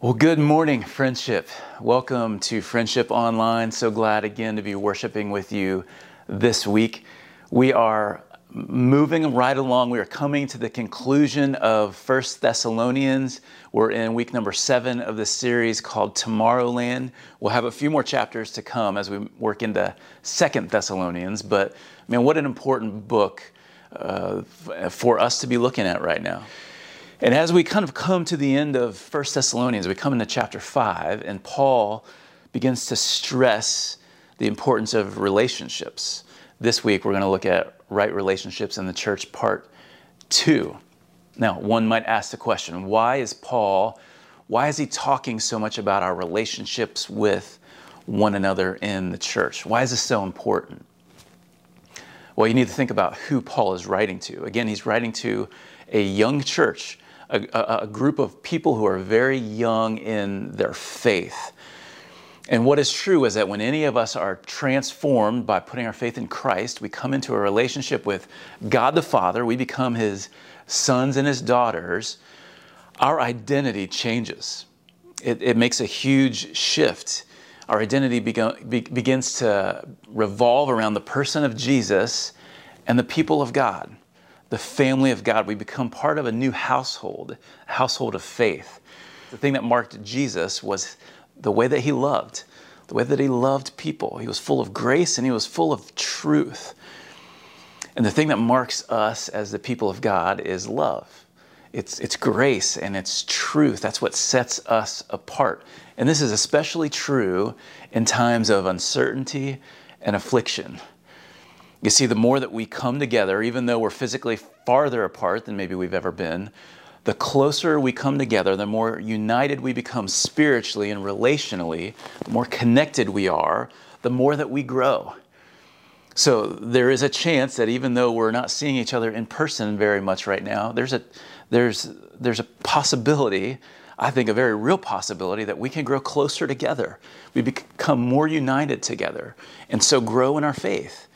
Well, good morning, friendship. Welcome to Friendship Online. So glad again to be worshiping with you this week. We are moving right along. We are coming to the conclusion of First Thessalonians. We're in week number seven of the series called Tomorrowland. We'll have a few more chapters to come as we work into Second Thessalonians. But man, what an important book uh, for us to be looking at right now. And as we kind of come to the end of First Thessalonians, we come into chapter 5, and Paul begins to stress the importance of relationships. This week, we're going to look at right relationships in the church, part two. Now, one might ask the question why is Paul, why is he talking so much about our relationships with one another in the church? Why is this so important? Well, you need to think about who Paul is writing to. Again, he's writing to a young church, a, a, a group of people who are very young in their faith. And what is true is that when any of us are transformed by putting our faith in Christ, we come into a relationship with God the Father, we become His sons and His daughters, our identity changes. It, it makes a huge shift. Our identity be, begins to revolve around the person of Jesus and the people of God, the family of God. We become part of a new household, a household of faith. The thing that marked Jesus was the way that he loved, the way that he loved people. He was full of grace and he was full of truth. And the thing that marks us as the people of God is love. It's, it's grace and it's truth. That's what sets us apart. And this is especially true in times of uncertainty and affliction. You see, the more that we come together, even though we're physically farther apart than maybe we've ever been, the closer we come together, the more united we become spiritually and relationally, the more connected we are, the more that we grow. So there is a chance that even though we're not seeing each other in person very much right now, there's a there's there's a possibility, I think a very real possibility that we can grow closer together. We become more united together and so grow in our faith.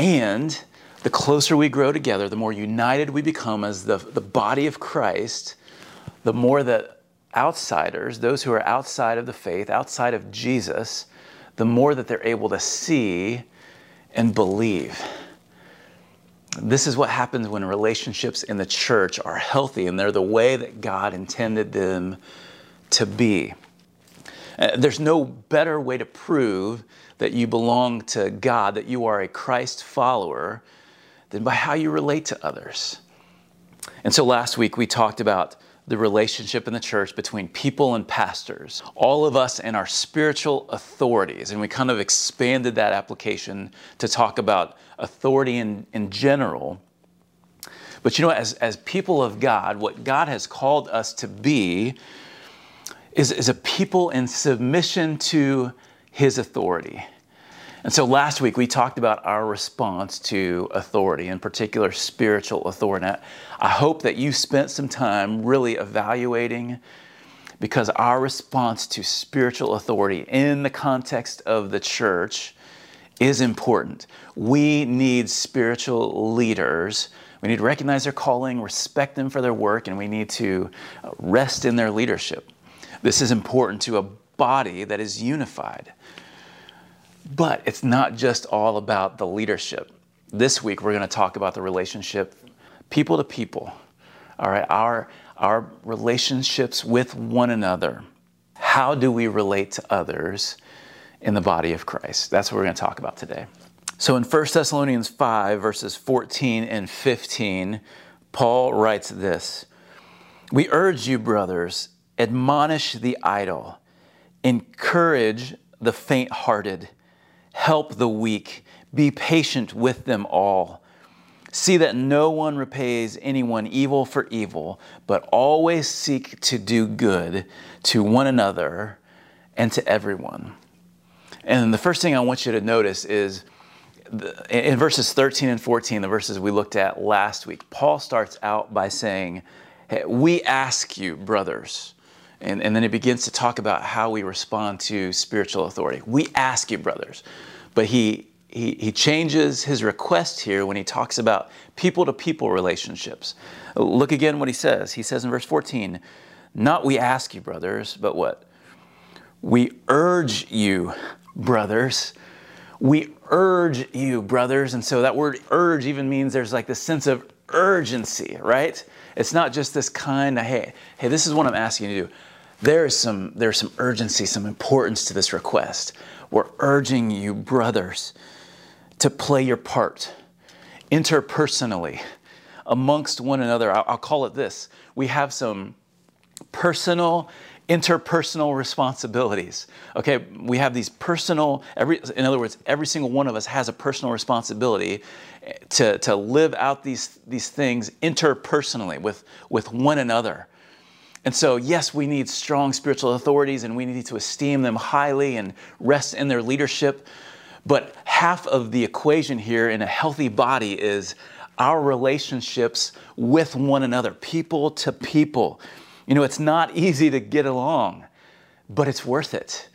And the closer we grow together, the more united we become as the, the body of Christ, the more that outsiders, those who are outside of the faith, outside of Jesus, the more that they're able to see and believe. This is what happens when relationships in the church are healthy and they're the way that God intended them to be. Uh, there's no better way to prove that you belong to God, that you are a Christ follower, than by how you relate to others. And so last week we talked about the relationship in the church between people and pastors, all of us and our spiritual authorities. And we kind of expanded that application to talk about authority in, in general. But you know, as, as people of God, what God has called us to be is, is a people in submission to His authority. And so last week we talked about our response to authority, in particular spiritual authority. I hope that you spent some time really evaluating because our response to spiritual authority in the context of the church is important. We need spiritual leaders. We need to recognize their calling, respect them for their work, and we need to rest in their leadership. This is important to a body that is unified. But it's not just all about the leadership. This week, we're going to talk about the relationship people to people. All right, our, our relationships with one another. How do we relate to others in the body of Christ? That's what we're going to talk about today. So in 1 Thessalonians 5, verses 14 and 15, Paul writes this We urge you, brothers, admonish the idle, encourage the faint hearted help the weak, be patient with them all. See that no one repays anyone evil for evil, but always seek to do good to one another and to everyone. And the first thing I want you to notice is in verses 13 and 14, the verses we looked at last week, Paul starts out by saying, hey, We ask you, brothers. And, and then he begins to talk about how we respond to spiritual authority. We ask you, brothers. But he, he, he changes his request here when he talks about people to people relationships. Look again what he says. He says in verse 14, Not we ask you, brothers, but what? We urge you, brothers. We urge you, brothers. And so that word urge even means there's like this sense of urgency, right? It's not just this kind of, hey, hey, this is what I'm asking you to do. There is some, there's some urgency, some importance to this request. We're urging you, brothers, to play your part interpersonally amongst one another. I'll, I'll call it this. We have some personal interpersonal responsibilities. Okay, we have these personal, every, in other words, every single one of us has a personal responsibility eh, to, to live out these, these things interpersonally with, with one another. And so, yes, we need strong spiritual authorities and we need to esteem them highly and rest in their leadership. But half of the equation here in a healthy body is our relationships with one another, people to people. You know, it's not easy to get along, but it's worth it.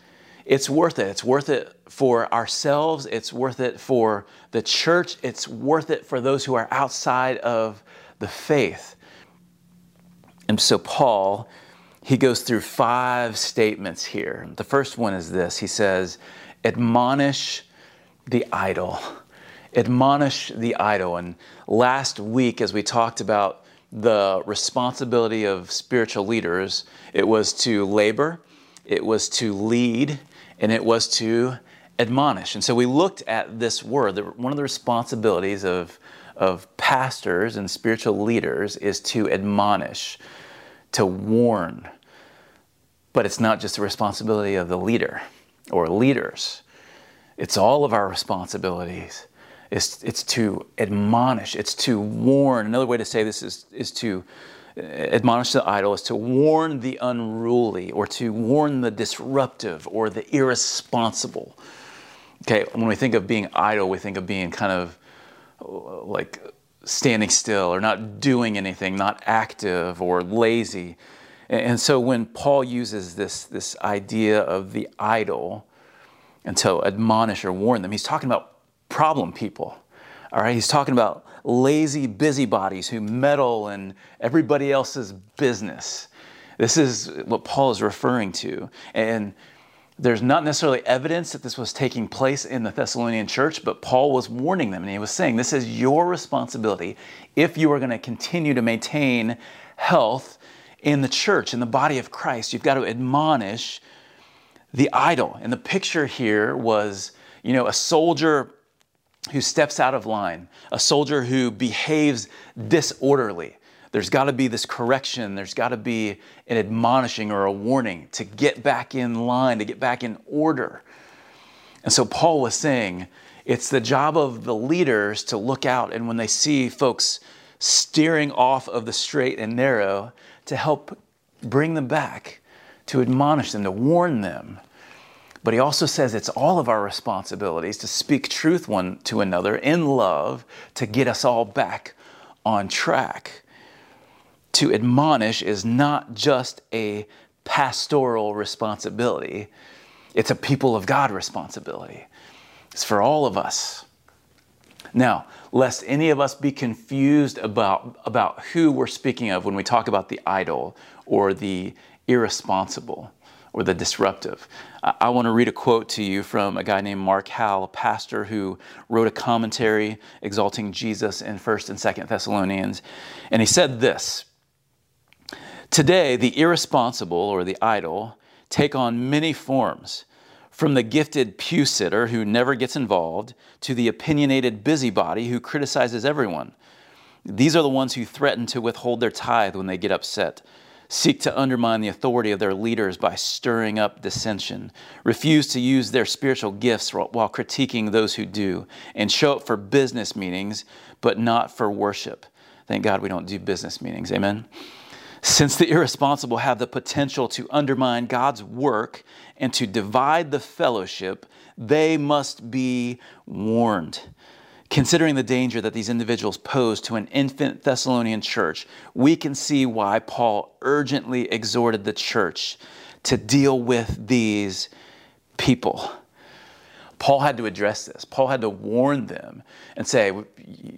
It's worth it. It's worth it for ourselves. It's worth it for the church. It's worth it for those who are outside of the faith. And so, Paul, he goes through five statements here. The first one is this He says, admonish the idle. Admonish the idle. And last week, as we talked about the responsibility of spiritual leaders, it was to labor, it was to lead, and it was to admonish. And so we looked at this word. One of the responsibilities of, of pastors and spiritual leaders is to admonish, to warn. But it's not just the responsibility of the leader or leaders, it's all of our responsibilities. It's, it's to admonish, it's to warn. Another way to say this is, is to uh, admonish the idle, is to warn the unruly, or to warn the disruptive, or the irresponsible. Okay, when we think of being idle, we think of being kind of like standing still or not doing anything, not active or lazy. And so when Paul uses this, this idea of the idle and to admonish or warn them, he's talking about problem people. All right, he's talking about lazy busybodies who meddle in everybody else's business. This is what Paul is referring to. And there's not necessarily evidence that this was taking place in the Thessalonian church, but Paul was warning them and he was saying, This is your responsibility if you are going to continue to maintain health in the church, in the body of Christ. You've got to admonish the idle. And the picture here was, you know, a soldier who steps out of line, a soldier who behaves disorderly. There's got to be this correction, there's got to be an admonishing or a warning to get back in line, to get back in order. And so Paul was saying it's the job of the leaders to look out and when they see folks steering off of the straight and narrow, to help bring them back, to admonish them, to warn them. But he also says it's all of our responsibilities to speak truth one to another in love to get us all back on track. To admonish is not just a pastoral responsibility, it's a people of God responsibility. It's for all of us. Now, lest any of us be confused about, about who we're speaking of when we talk about the idle or the irresponsible or the disruptive. I, I want to read a quote to you from a guy named Mark Howell, a pastor who wrote a commentary exalting Jesus in 1st and 2nd Thessalonians. And he said this Today, the irresponsible or the idle take on many forms. From the gifted pew sitter who never gets involved to the opinionated busybody who criticizes everyone. These are the ones who threaten to withhold their tithe when they get upset seek to undermine the authority of their leaders by stirring up dissension, refuse to use their spiritual gifts while critiquing those who do, and show up for business meetings, but not for worship. Thank God we don't do business meetings. Amen. Since the irresponsible have the potential to undermine God's work and to divide the fellowship, they must be warned. Considering the danger that these individuals pose to an infant Thessalonian church, we can see why Paul urgently exhorted the church to deal with these people. Paul had to address this. Paul had to warn them and say,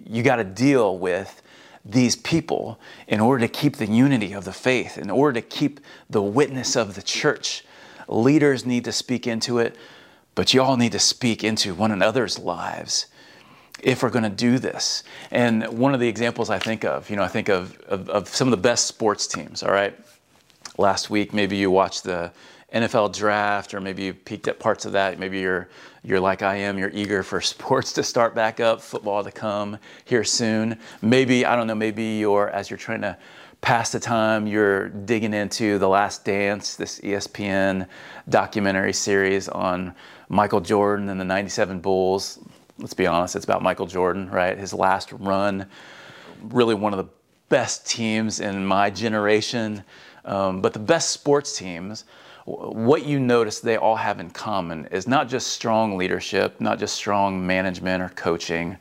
you got to deal with these people in order to keep the unity of the faith, in order to keep the witness of the church. Leaders need to speak into it, but y'all need to speak into one another's lives if we're going to do this. And one of the examples I think of, you know, I think of, of, of some of the best sports teams, all right? Last week, maybe you watched the NFL draft, or maybe you peeked at parts of that. Maybe you're you're like I am. You're eager for sports to start back up, football to come here soon. Maybe I don't know. Maybe you're as you're trying to pass the time, you're digging into The Last Dance, this ESPN documentary series on Michael Jordan and the '97 Bulls. Let's be honest, it's about Michael Jordan, right? His last run, really one of the best teams in my generation. Um, but the best sports teams what you notice they all have in common is not just strong leadership, not just strong management or coaching,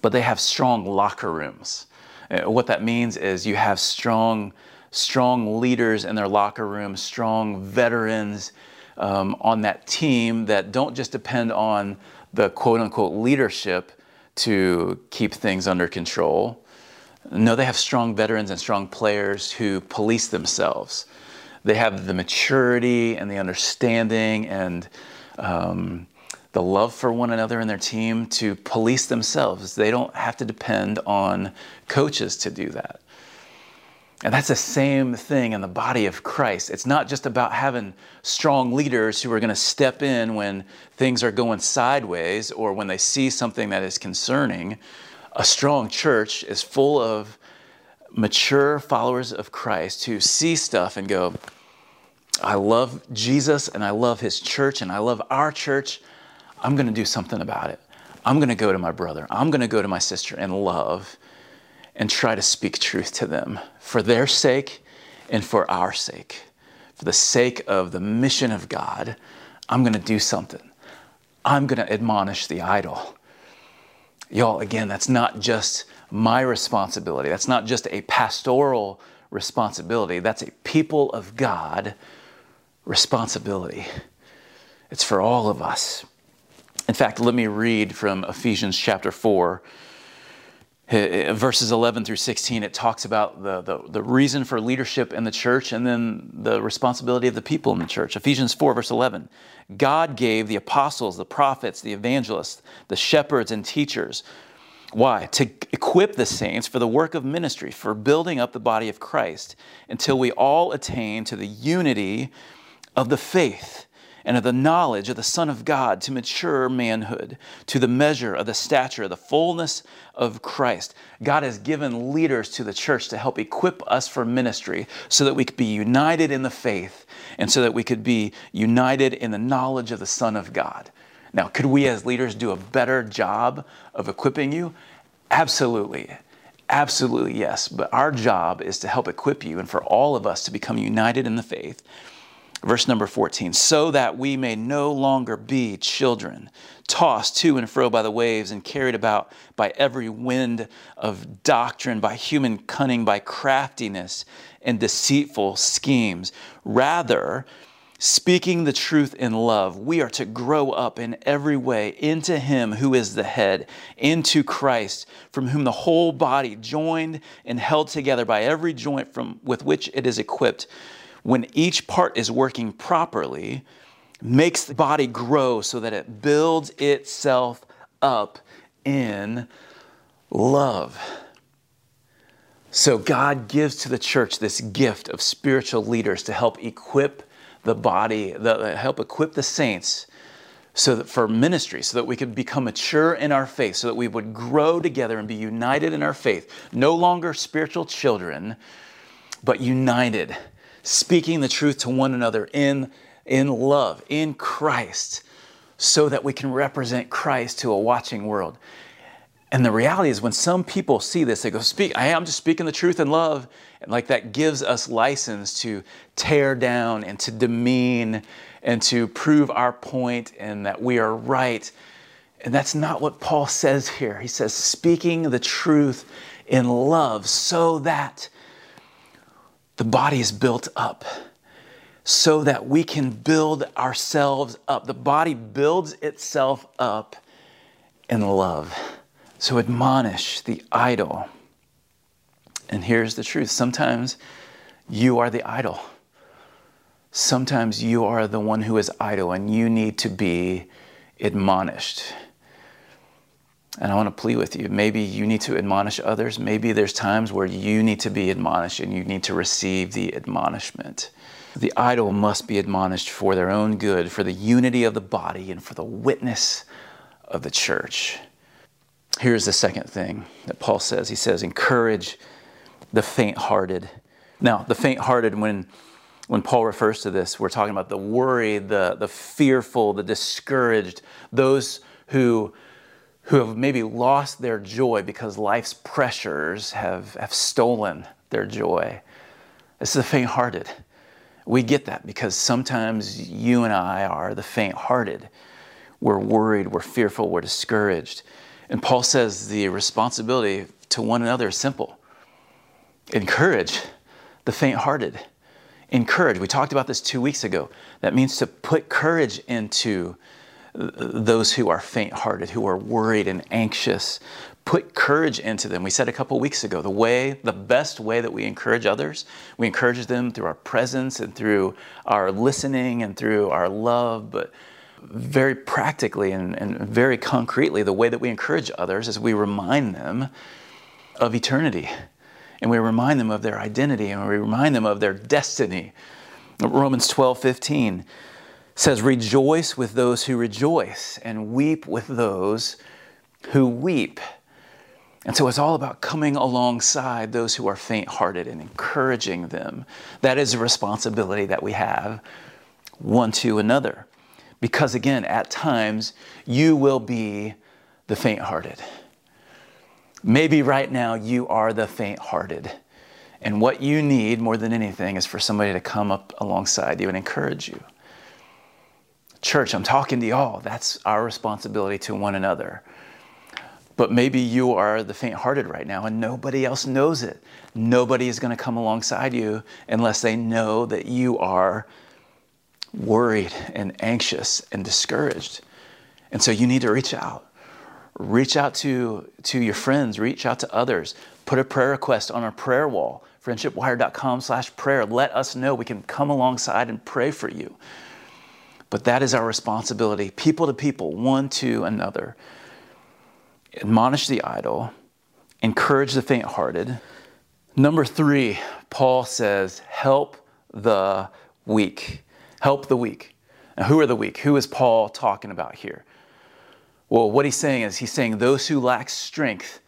but they have strong locker rooms. Uh, what that means is you have strong, strong leaders in their locker room, strong veterans um, on that team that don't just depend on the quote unquote leadership to keep things under control. No, they have strong veterans and strong players who police themselves they have the maturity and the understanding and um, the love for one another in their team to police themselves. They don't have to depend on coaches to do that. And that's the same thing in the body of Christ. It's not just about having strong leaders who are going to step in when things are going sideways or when they see something that is concerning. A strong church is full of mature followers of Christ who see stuff and go, I love Jesus and I love his church and I love our church. I'm going to do something about it. I'm going to go to my brother. I'm going to go to my sister in love and try to speak truth to them for their sake and for our sake. For the sake of the mission of God, I'm going to do something. I'm going to admonish the idle. Y'all, again, that's not just my responsibility. That's not just a pastoral responsibility. That's a people of God responsibility. It's for all of us. In fact, let me read from Ephesians chapter 4, uh, verses 11 through 16. It talks about the, the, the, reason for leadership in the church and then the responsibility of the people in the church. Ephesians 4, verse 11. God gave the apostles, the prophets, the evangelists, the shepherds, and teachers why? To equip the saints for the work of ministry, for building up the body of Christ, until we all attain to the unity of the faith and of the knowledge of the Son of God, to mature manhood, to the measure of the stature, the fullness of Christ. God has given leaders to the church to help equip us for ministry so that we could be united in the faith and so that we could be united in the knowledge of the Son of God. Now, could we as leaders do a better job of equipping you? Absolutely. Absolutely, yes. But our job is to help equip you and for all of us to become united in the faith. Verse number 14, so that we may no longer be children, tossed to and fro by the waves and carried about by every wind of doctrine, by human cunning, by craftiness and deceitful schemes. Rather, Speaking the truth in love, we are to grow up in every way into Him who is the head, into Christ, from whom the whole body, joined and held together by every joint from, with which it is equipped, when each part is working properly, makes the body grow so that it builds itself up in love. So, God gives to the church this gift of spiritual leaders to help equip the body, the, help equip the saints so that for ministry, so that we could become mature in our faith, so that we would grow together and be united in our faith. No longer spiritual children, but united, speaking the truth to one another in, in love, in Christ, so that we can represent Christ to a watching world. And the reality is, when some people see this, they go, "Speak! I am just speaking the truth in love," like that gives us license to tear down and to demean and to prove our point and that we are right. And that's not what Paul says here. He says, "Speaking the truth in love, so that the body is built up." So that we can build ourselves up. The body builds itself up in love. So admonish the idle. And here's the truth sometimes you are the idle. Sometimes you are the one who is idle and you need to be admonished. And I want to plead with you. Maybe you need to admonish others. Maybe there's times where you need to be admonished and you need to receive the admonishment. The idle must be admonished for their own good, for the unity of the body, and for the witness of the church. Here's the second thing that Paul says He says, encourage the faint hearted. Now, the faint hearted, when when Paul refers to this, we're talking about the worried, the, the fearful, the discouraged, those who who have maybe lost their joy because life's pressures have, have stolen their joy. This is the faint hearted. We get that because sometimes you and I are the faint hearted. We're worried, we're fearful, we're discouraged. And Paul says the responsibility to one another is simple encourage the faint hearted. Encourage. We talked about this two weeks ago. That means to put courage into those who are faint hearted, who are worried and anxious. Put courage into them. We said a couple weeks ago the way, the best way that we encourage others, we encourage them through our presence and through our listening and through our love. But very practically and, and very concretely, the way that we encourage others is we remind them of eternity and we remind them of their identity and we remind them of their destiny. Romans 12 15 says, Rejoice with those who rejoice, and weep with those who weep. And so it's all about coming alongside those who are faint hearted and encouraging them. That is a responsibility that we have one to another. Because again, at times, you will be the faint hearted. Maybe right now you are the faint hearted. And what you need more than anything is for somebody to come up alongside you and encourage you. Church, I'm talking to y'all. That's our responsibility to one another. But maybe you are the faint hearted right now and nobody else knows it. Nobody is going to come alongside you unless they know that you are worried and anxious and discouraged. And so you need to reach out. Reach out to, to your friends, reach out to others. Put a prayer request on our prayer wall, friendshipwire.com slash prayer. Let us know. We can come alongside and pray for you. But that is our responsibility, people to people, one to another. Admonish the idle, encourage the faint hearted. Number three, Paul says, help the weak. Help the weak. Now, who are the weak? Who is Paul talking about here? Well, what he's saying is he's saying those who lack strength,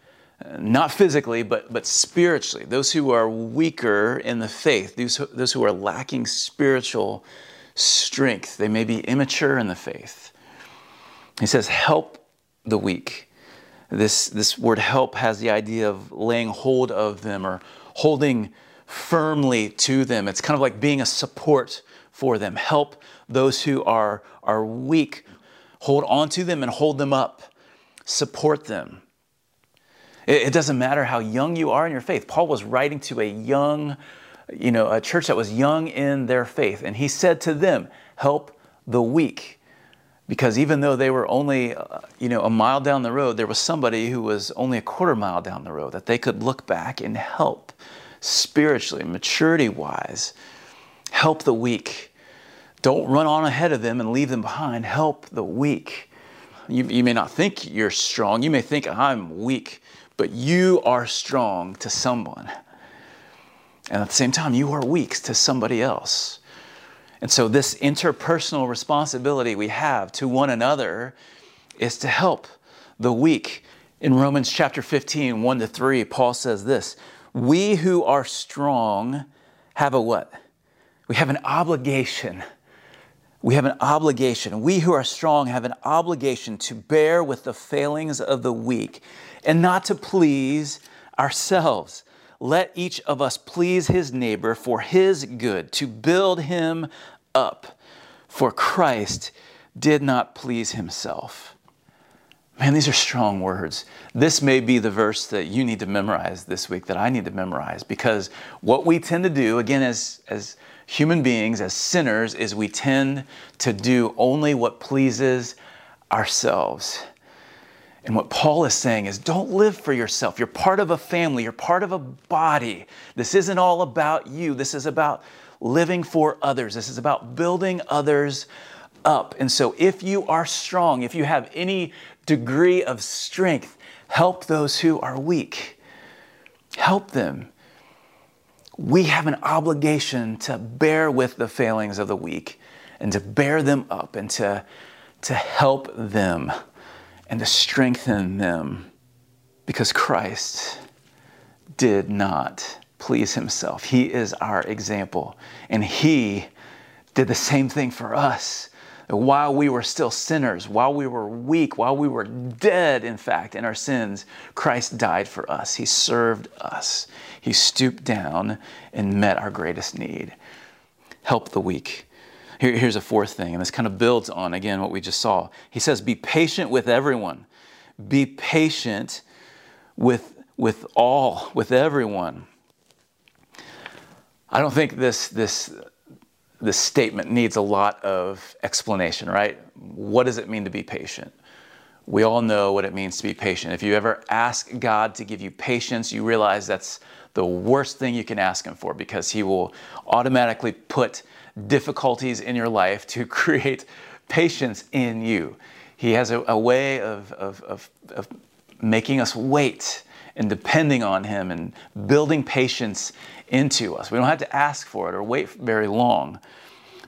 not physically, but, but spiritually, those who are weaker in the faith, those, those who are lacking spiritual strength. They may be immature in the faith. He says, help the weak. This, this word help has the idea of laying hold of them or holding firmly to them. It's kind of like being a support for them. Help those who are, are weak. Hold on to them and hold them up. Support them. It, it doesn't matter how young you are in your faith. Paul was writing to a young you know, a church that was young in their faith. And he said to them, help the weak. Because even though they were only, uh, you know, a mile down the road, there was somebody who was only a quarter mile down the road that they could look back and help spiritually, maturity wise. Help the weak. Don't run on ahead of them and leave them behind. Help the weak. You, you may not think you're strong. You may think I'm weak, but you are strong to someone. And at the same time, you are weak to somebody else. And so, this interpersonal responsibility we have to one another is to help the weak. In Romans chapter 15, 1 to 3, Paul says this We who are strong have a what? We have an obligation. We have an obligation. We who are strong have an obligation to bear with the failings of the weak and not to please ourselves. Let each of us please his neighbor for his good, to build him up. For Christ did not please himself. Man, these are strong words. This may be the verse that you need to memorize this week, that I need to memorize, because what we tend to do, again, as, as human beings, as sinners, is we tend to do only what pleases ourselves. And what Paul is saying is don't live for yourself. You're part of a family, you're part of a body. This isn't all about you. This is about living for others. This is about building others up. And so if you are strong, if you have any degree of strength, help those who are weak. Help them. We have an obligation to bear with the failings of the weak and to bear them up and to, to help them and to strengthen them because Christ did not please himself. He is our example, and he did the same thing for us. While we were still sinners, while we were weak, while we were dead, in fact, in our sins, Christ died for us. He served us. He stooped down and met our greatest need. Help the weak. Here, here's a fourth thing, and this kind of builds on, again, what we just saw. He says, Be patient with everyone. Be patient with, with all, with everyone. I don't think this, this, this statement needs a lot of explanation, right? What does it mean to be patient? We all know what it means to be patient. If you ever ask God to give you patience, you realize that's the worst thing you can ask Him for because He will automatically put difficulties in your life to create patience in you. He has a, a way of, of, of, of making us wait and depending on Him and building patience into us. We don't have to ask for it or wait very long.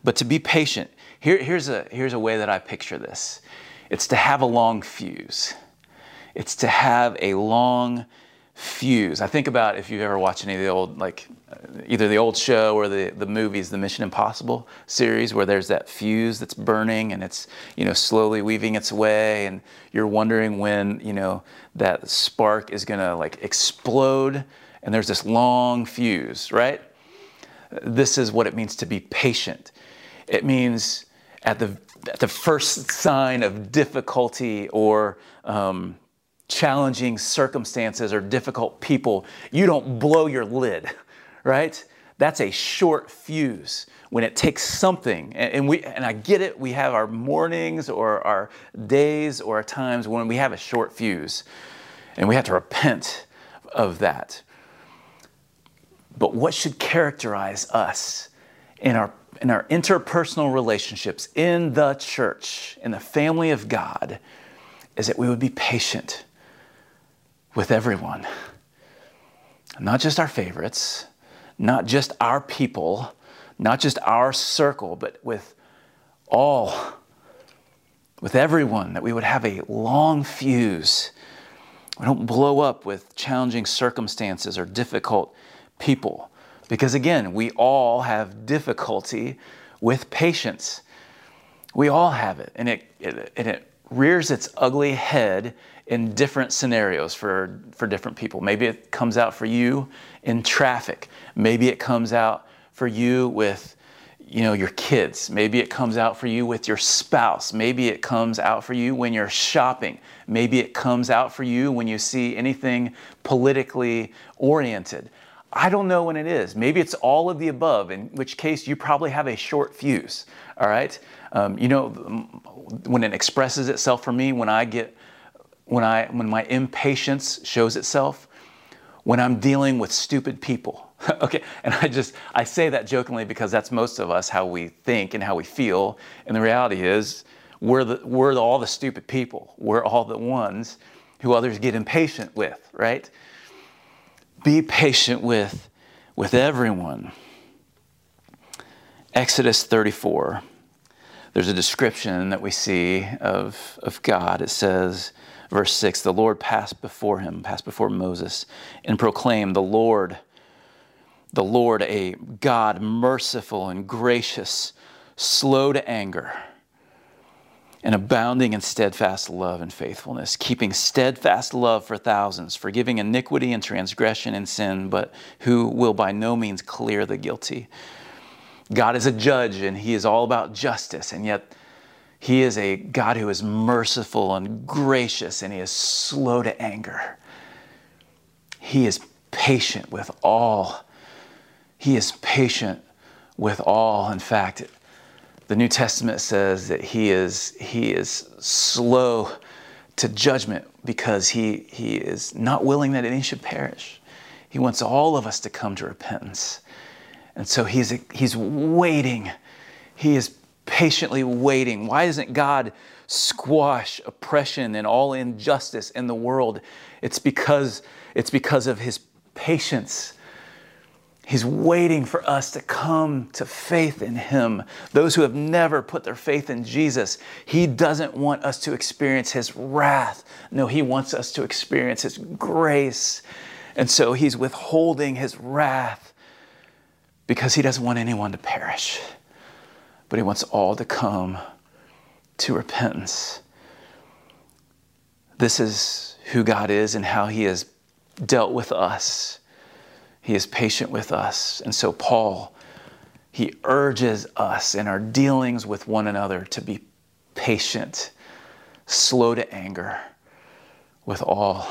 But to be patient, here, here's, a, here's a way that I picture this it's to have a long fuse. It's to have a long fuse. I think about if you've ever watched any of the old, like either the old show or the, the movies, the Mission Impossible series, where there's that fuse that's burning and it's, you know, slowly weaving its way and you're wondering when, you know, that spark is gonna like explode and there's this long fuse, right? This is what it means to be patient. It means at the, at the first sign of difficulty or um, challenging circumstances or difficult people, you don't blow your lid, right? That's a short fuse when it takes something. And, we and I get it, we have our mornings or our days or our times when we have a short fuse. And we have to repent of that. But what should characterize us in our in our interpersonal relationships in the church, in the family of God, is that we would be patient with everyone. Not just our favorites, not just our people, not just our circle, but with all, with everyone, that we would have a long fuse. We don't blow up with challenging circumstances or difficult people. Because again, we all have difficulty with patience. We all have it, and it, it, and it rears its ugly head in different scenarios for, for different people. Maybe it comes out for you in traffic. Maybe it comes out for you with you know your kids. Maybe it comes out for you with your spouse. Maybe it comes out for you when you're shopping. Maybe it comes out for you when you see anything politically oriented. I don't know when it is. Maybe it's all of the above in which case you probably have a short fuse all right? Um, you know when it expresses itself for me when i get when I when my impatience shows itself, when I'm dealing with stupid people. okay, and I just I say that jokingly because that's most of us how we think and how we feel. And the reality is we're the we're the, all the stupid people. We're all the ones who others get impatient with, right? Be patient with with everyone. Exodus 34. There's a description that we see of, of God. It says, Verse 6 The Lord passed before him, passed before Moses, and proclaimed, The Lord, the Lord, a God merciful and gracious, slow to anger, and abounding in steadfast love and faithfulness, keeping steadfast love for thousands, forgiving iniquity and transgression and sin, but who will by no means clear the guilty. God is a judge and he is all about justice, and yet he is a God who is merciful and gracious, and He is slow to anger. He is patient with all. He is patient with all. In fact, the New Testament says that He is, he is slow to judgment because he, he is not willing that any should perish. He wants all of us to come to repentance. And so he's, he's waiting. He is patiently waiting. Why doesn't God squash oppression and all injustice in the world? It's because, it's because of his patience He's waiting for us to come to faith in Him. Those who have never put their faith in Jesus, He doesn't want us to experience His wrath. No, He wants us to experience His grace. And so He's withholding His wrath because He doesn't want anyone to perish, but He wants all to come to repentance. This is who God is and how He has dealt with us he is patient with us. And so, Paul, he urges us in our dealings with one another to be patient, slow to anger with all.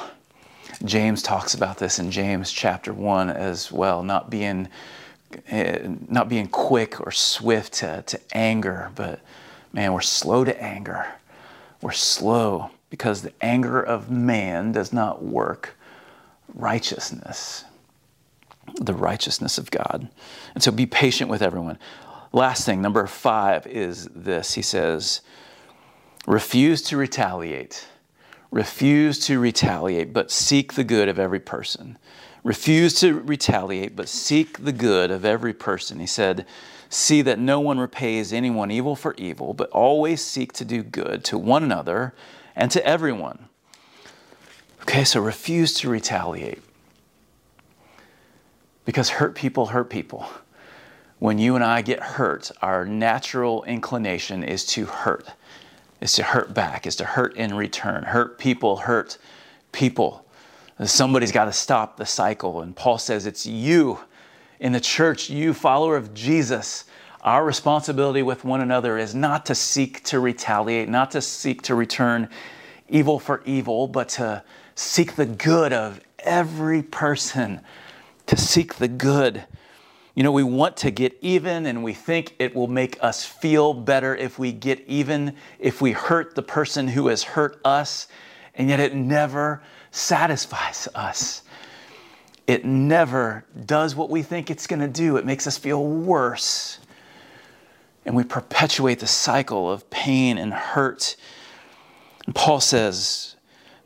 James talks about this in James chapter 1 as well, not being, Eh, not being quick or swift to, to anger, but man, we're slow to anger. We're slow because the anger of man does not work righteousness the righteousness of God. And so be patient with everyone. Last thing, number five, is this. He says, refuse to retaliate. Refuse to retaliate, but seek the good of every person. Refuse to retaliate, but seek the good of every person. He said, See that no one repays anyone evil for evil, but always seek to do good to one another and to everyone. Okay, so refuse to retaliate. Because hurt people hurt people. When you and I get hurt, our natural inclination is to hurt, is to hurt back, is to hurt in return. Hurt people hurt people. Somebody's got to stop the cycle. And Paul says it's you in the church, you follower of Jesus. Our responsibility with one another is not to seek to retaliate, not to seek to return evil for evil, but to seek the good of every person to seek the good. You know, we want to get even and we think it will make us feel better if we get even, if we hurt the person who has hurt us, and yet it never satisfies us. It never does what we think it's going to do. It makes us feel worse. And we perpetuate the cycle of pain and hurt. And Paul says,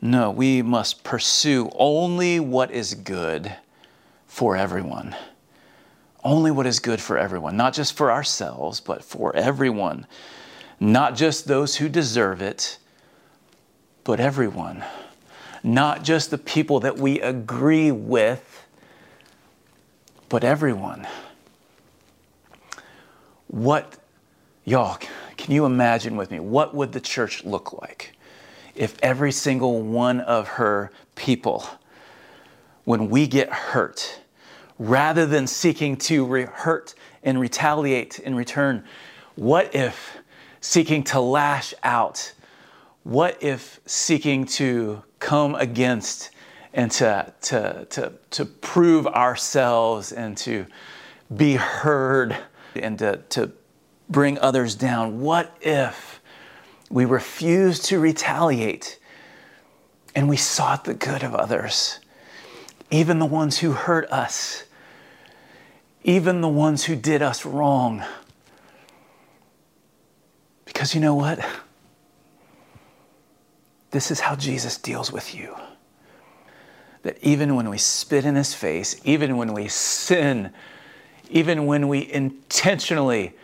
no, we must pursue only what is good for everyone. Only what is good for everyone, not just for ourselves, but for everyone. Not just those who deserve it, but everyone. Not just the people that we agree with, but everyone. What, y'all, can you imagine with me? What would the church look like if every single one of her people, when we get hurt, rather than seeking to re- hurt and retaliate in return? What if seeking to lash out? What if seeking to come against and to, to, to, to prove ourselves and to be heard and to, to bring others down? What if we refused to retaliate and we sought the good of others, even the ones who hurt us? even the ones who did us wrong. Because you know what? This is how Jesus deals with you. That even when we spit in his face, even when we sin, even when we intentionally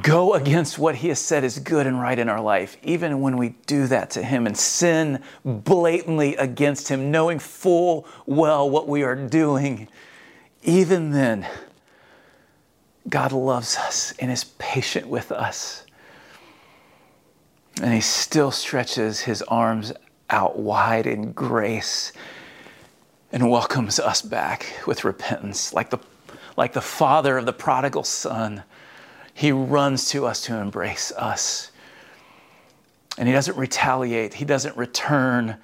go against what he has said is good and right in our life, even when we do that to him and sin blatantly against him, knowing full well what we are doing, even then, God loves us and is patient with us. And He still stretches His arms out wide in grace and welcomes us back with repentance. Like the, like the father of the prodigal son, He runs to us to embrace us. And He doesn't retaliate, He doesn't return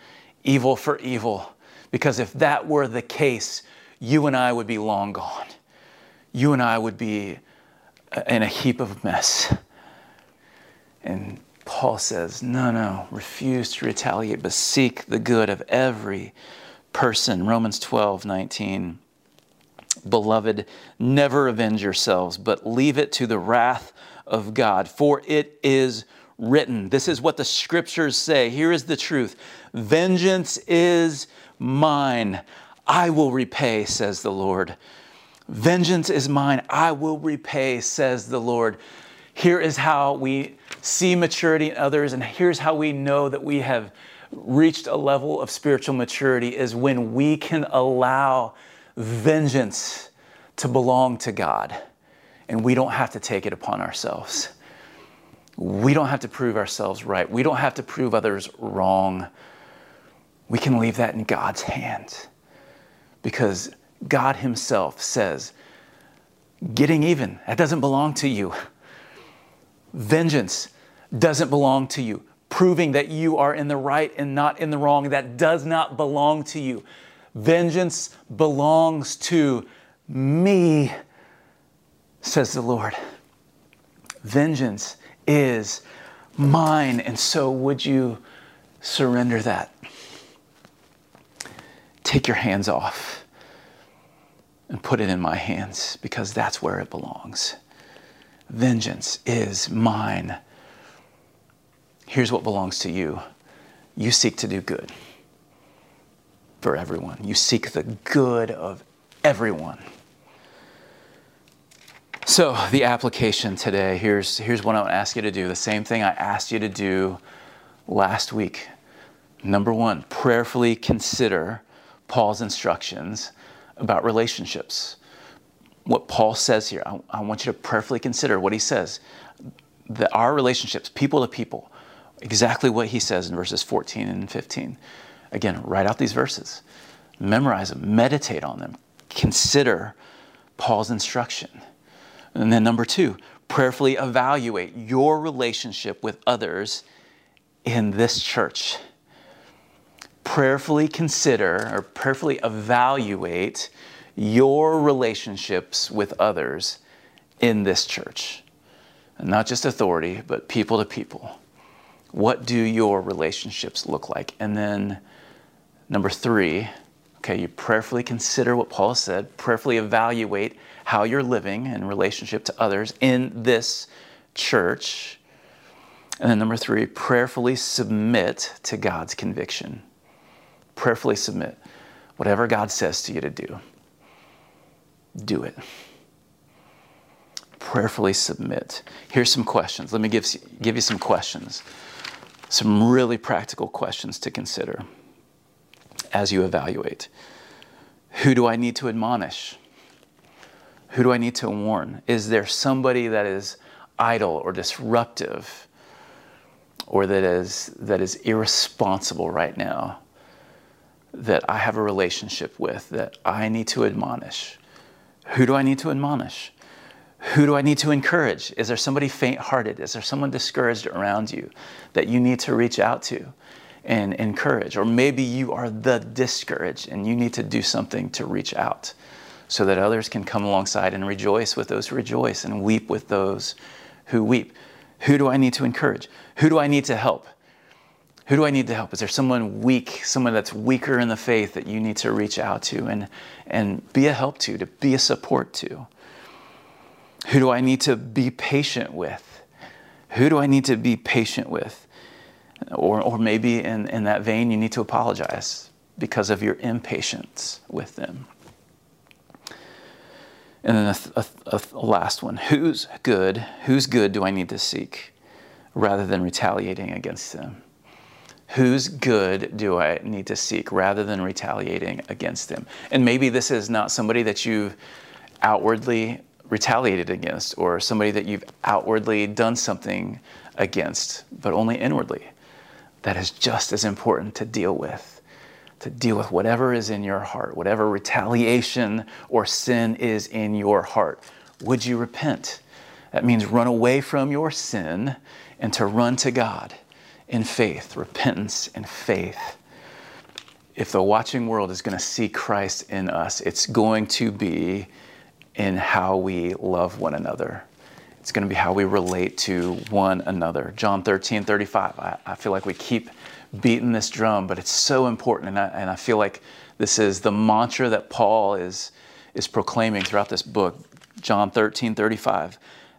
evil for evil. Because if that were the case, you and I would be long gone. You and I would be in a heap of mess. And Paul says, no, no, refuse to retaliate, but seek the good of every person. Romans 12, 19. Beloved, never avenge yourselves, but leave it to the wrath of God, for it is written. This is what the scriptures say. Here is the truth Vengeance is mine. I will repay, says the Lord. Vengeance is mine. I will repay, says the Lord. Here is how we see maturity in others, and here's how we know that we have reached a level of spiritual maturity is when we can allow vengeance to belong to God and we don't have to take it upon ourselves. We don't have to prove ourselves right. We don't have to prove others wrong. We can leave that in God's hands because God Himself says, getting even, that doesn't belong to you. Vengeance doesn't belong to you. Proving that you are in the right and not in the wrong, that does not belong to you. Vengeance belongs to me, says the Lord. Vengeance is mine. And so, would you surrender that? Take your hands off and put it in my hands because that's where it belongs. Vengeance is mine. Here's what belongs to you you seek to do good for everyone, you seek the good of everyone. So, the application today here's, here's what I want to ask you to do the same thing I asked you to do last week. Number one, prayerfully consider Paul's instructions about relationships what Paul says here. I, I want you to prayerfully consider what he says. That our relationships, people to people, exactly what he says in verses 14 and 15. Again, write out these verses, memorize them, meditate on them, consider Paul's instruction. And then, number two, prayerfully evaluate your relationship with others in this church. Prayerfully consider or prayerfully evaluate your relationships with others in this church. And not just authority, but people to people. What do your relationships look like? And then, number three, okay, you prayerfully consider what Paul said, prayerfully evaluate how you're living in relationship to others in this church. And then, number three, prayerfully submit to God's conviction. Prayerfully submit. Whatever God says to you to do, do it. Prayerfully submit. Here's some questions. Let me give, give you some questions, some really practical questions to consider as you evaluate. Who do I need to admonish? Who do I need to warn? Is there somebody that is idle or disruptive or that is, that is irresponsible right now that I have a relationship with that I need to admonish? Who do I need to admonish? Who do I need to encourage? Is there somebody faint hearted? Is there someone discouraged around you that you need to reach out to and encourage? Or maybe you are the discouraged and you need to do something to reach out so that others can come alongside and rejoice with those who rejoice and weep with those who weep. Who do I need to encourage? Who do I need to help? Who do I need to help? Is there someone weak, someone that's weaker in the faith that you need to reach out to and, and be a help to, to be a support to? Who do I need to be patient with? Who do I need to be patient with? Or, or maybe in, in that vein, you need to apologize because of your impatience with them. And then a, a, a, last one who's good? Whose good do I need to seek rather than retaliating against them? Whose good do I need to seek rather than retaliating against them? And maybe this is not somebody that you've outwardly retaliated against or somebody that you've outwardly done something against, but only inwardly. That is just as important to deal with. To deal with whatever is in your heart, whatever retaliation or sin is in your heart. Would you repent? That means run away from your sin and to run to God in faith, repentance and faith. If the watching world is going to see Christ in us, it's going to be in how we love one another. It's It's going to be how we relate to one another. John 13, 35. I, I feel like we keep beating this drum, but it's so important. And I, and I feel like this is the mantra that Paul is, is proclaiming throughout this book. John 13, 35.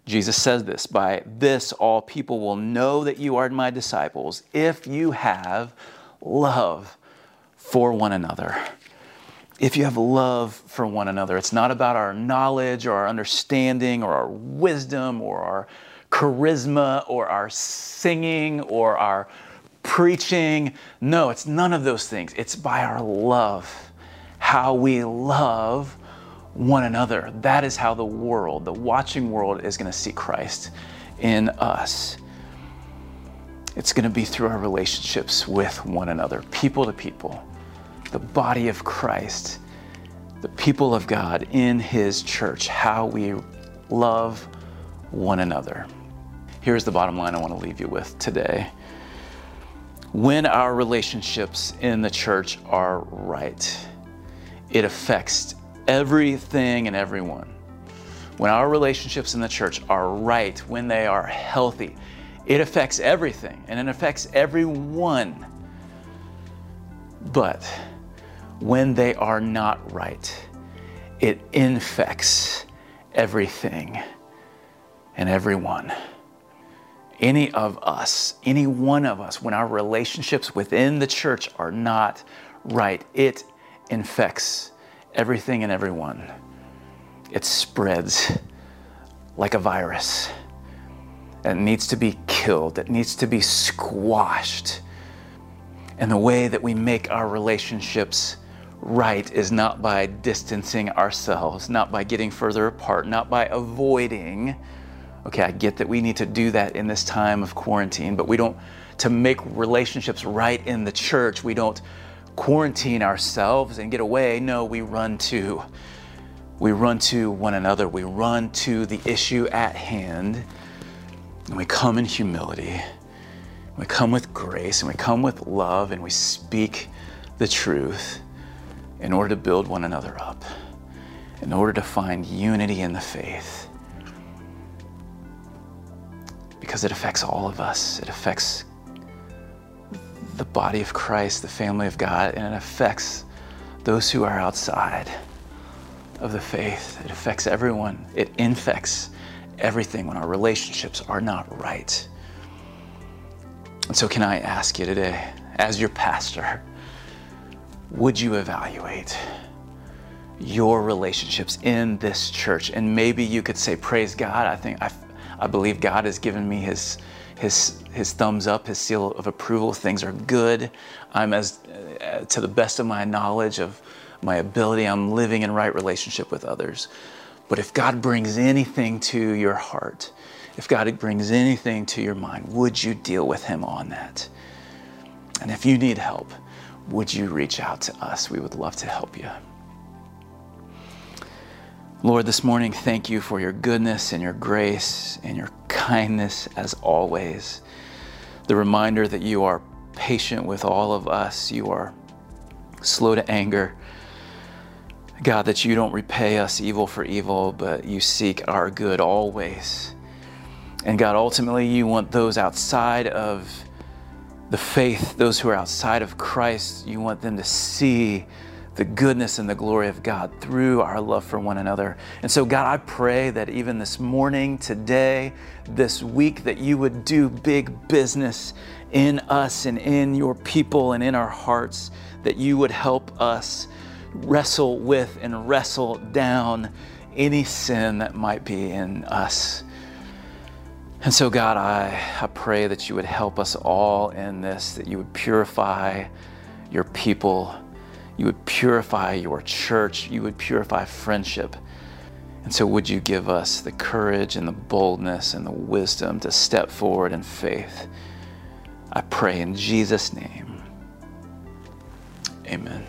Jesus says this By this, all people will know that you are my disciples if you have love for one another. If you have love for one another, it's not about our knowledge or our understanding or our wisdom or our charisma or our singing or our preaching. No, it's none of those things. It's by our love, how we love one another. That is how the world, the watching world, is going to see Christ in us. It's going to be through our relationships with one another, people to people, the body of Christ, the people of God in His church, how we love one another. Here's the bottom line I want to leave you with today. When our relationships in the church are right, it affects everything and everyone. When our relationships in the church are right, when they are healthy, it affects everything and it affects everyone. But when they are not right, it infects everything and everyone. Any of us, any one of us, when our relationships within the church are not right, it infects everything and everyone. It spreads like a virus. It needs to be killed, it needs to be squashed. And the way that we make our relationships right is not by distancing ourselves, not by getting further apart, not by avoiding. Okay, I get that we need to do that in this time of quarantine, but we don't, to make relationships right in the church, we don't quarantine ourselves and get away. No, we run to we run to one another. We run to the issue at hand. And we come in humility. We come with grace and we come with love and we speak the truth in order to build one another up, in order to find unity in the faith. Because it affects all of us. It affects the body of Christ, the family of God, and it affects those who are outside of the faith. It affects everyone. It infects everything when our relationships are not right. And so, can I ask you today, as your pastor, would you evaluate your relationships in this church? And maybe you could say, Praise God, I think I, I believe God has given me His his, his thumbs up, his seal of approval. Things are good. I'm as, uh, to the best of my knowledge of my ability, I'm living in right relationship with others. But if God brings anything to your heart, if God brings anything to your mind, would you deal with Him on that? And if you need help, would you reach out to us? We would love to help you. Lord, this morning, thank you for your goodness and your grace and your kindness as always. The reminder that you are patient with all of us, you are slow to anger. God, that you don't repay us evil for evil, but you seek our good always. And God, ultimately, you want those outside of the faith, those who are outside of Christ, you want them to see the goodness and the glory of God through our love for one another. And so, God, I pray that even this morning, today, this week, that you would do big business in us and in your people and in our hearts, that you would help us wrestle with and wrestle down any sin that might be in us. And so, God, I, I pray that you would help us all in this, that you would purify your people you would purify your church. You would purify friendship. And so, would you give us the courage and the boldness and the wisdom to step forward in faith? I pray in Jesus' name. Amen.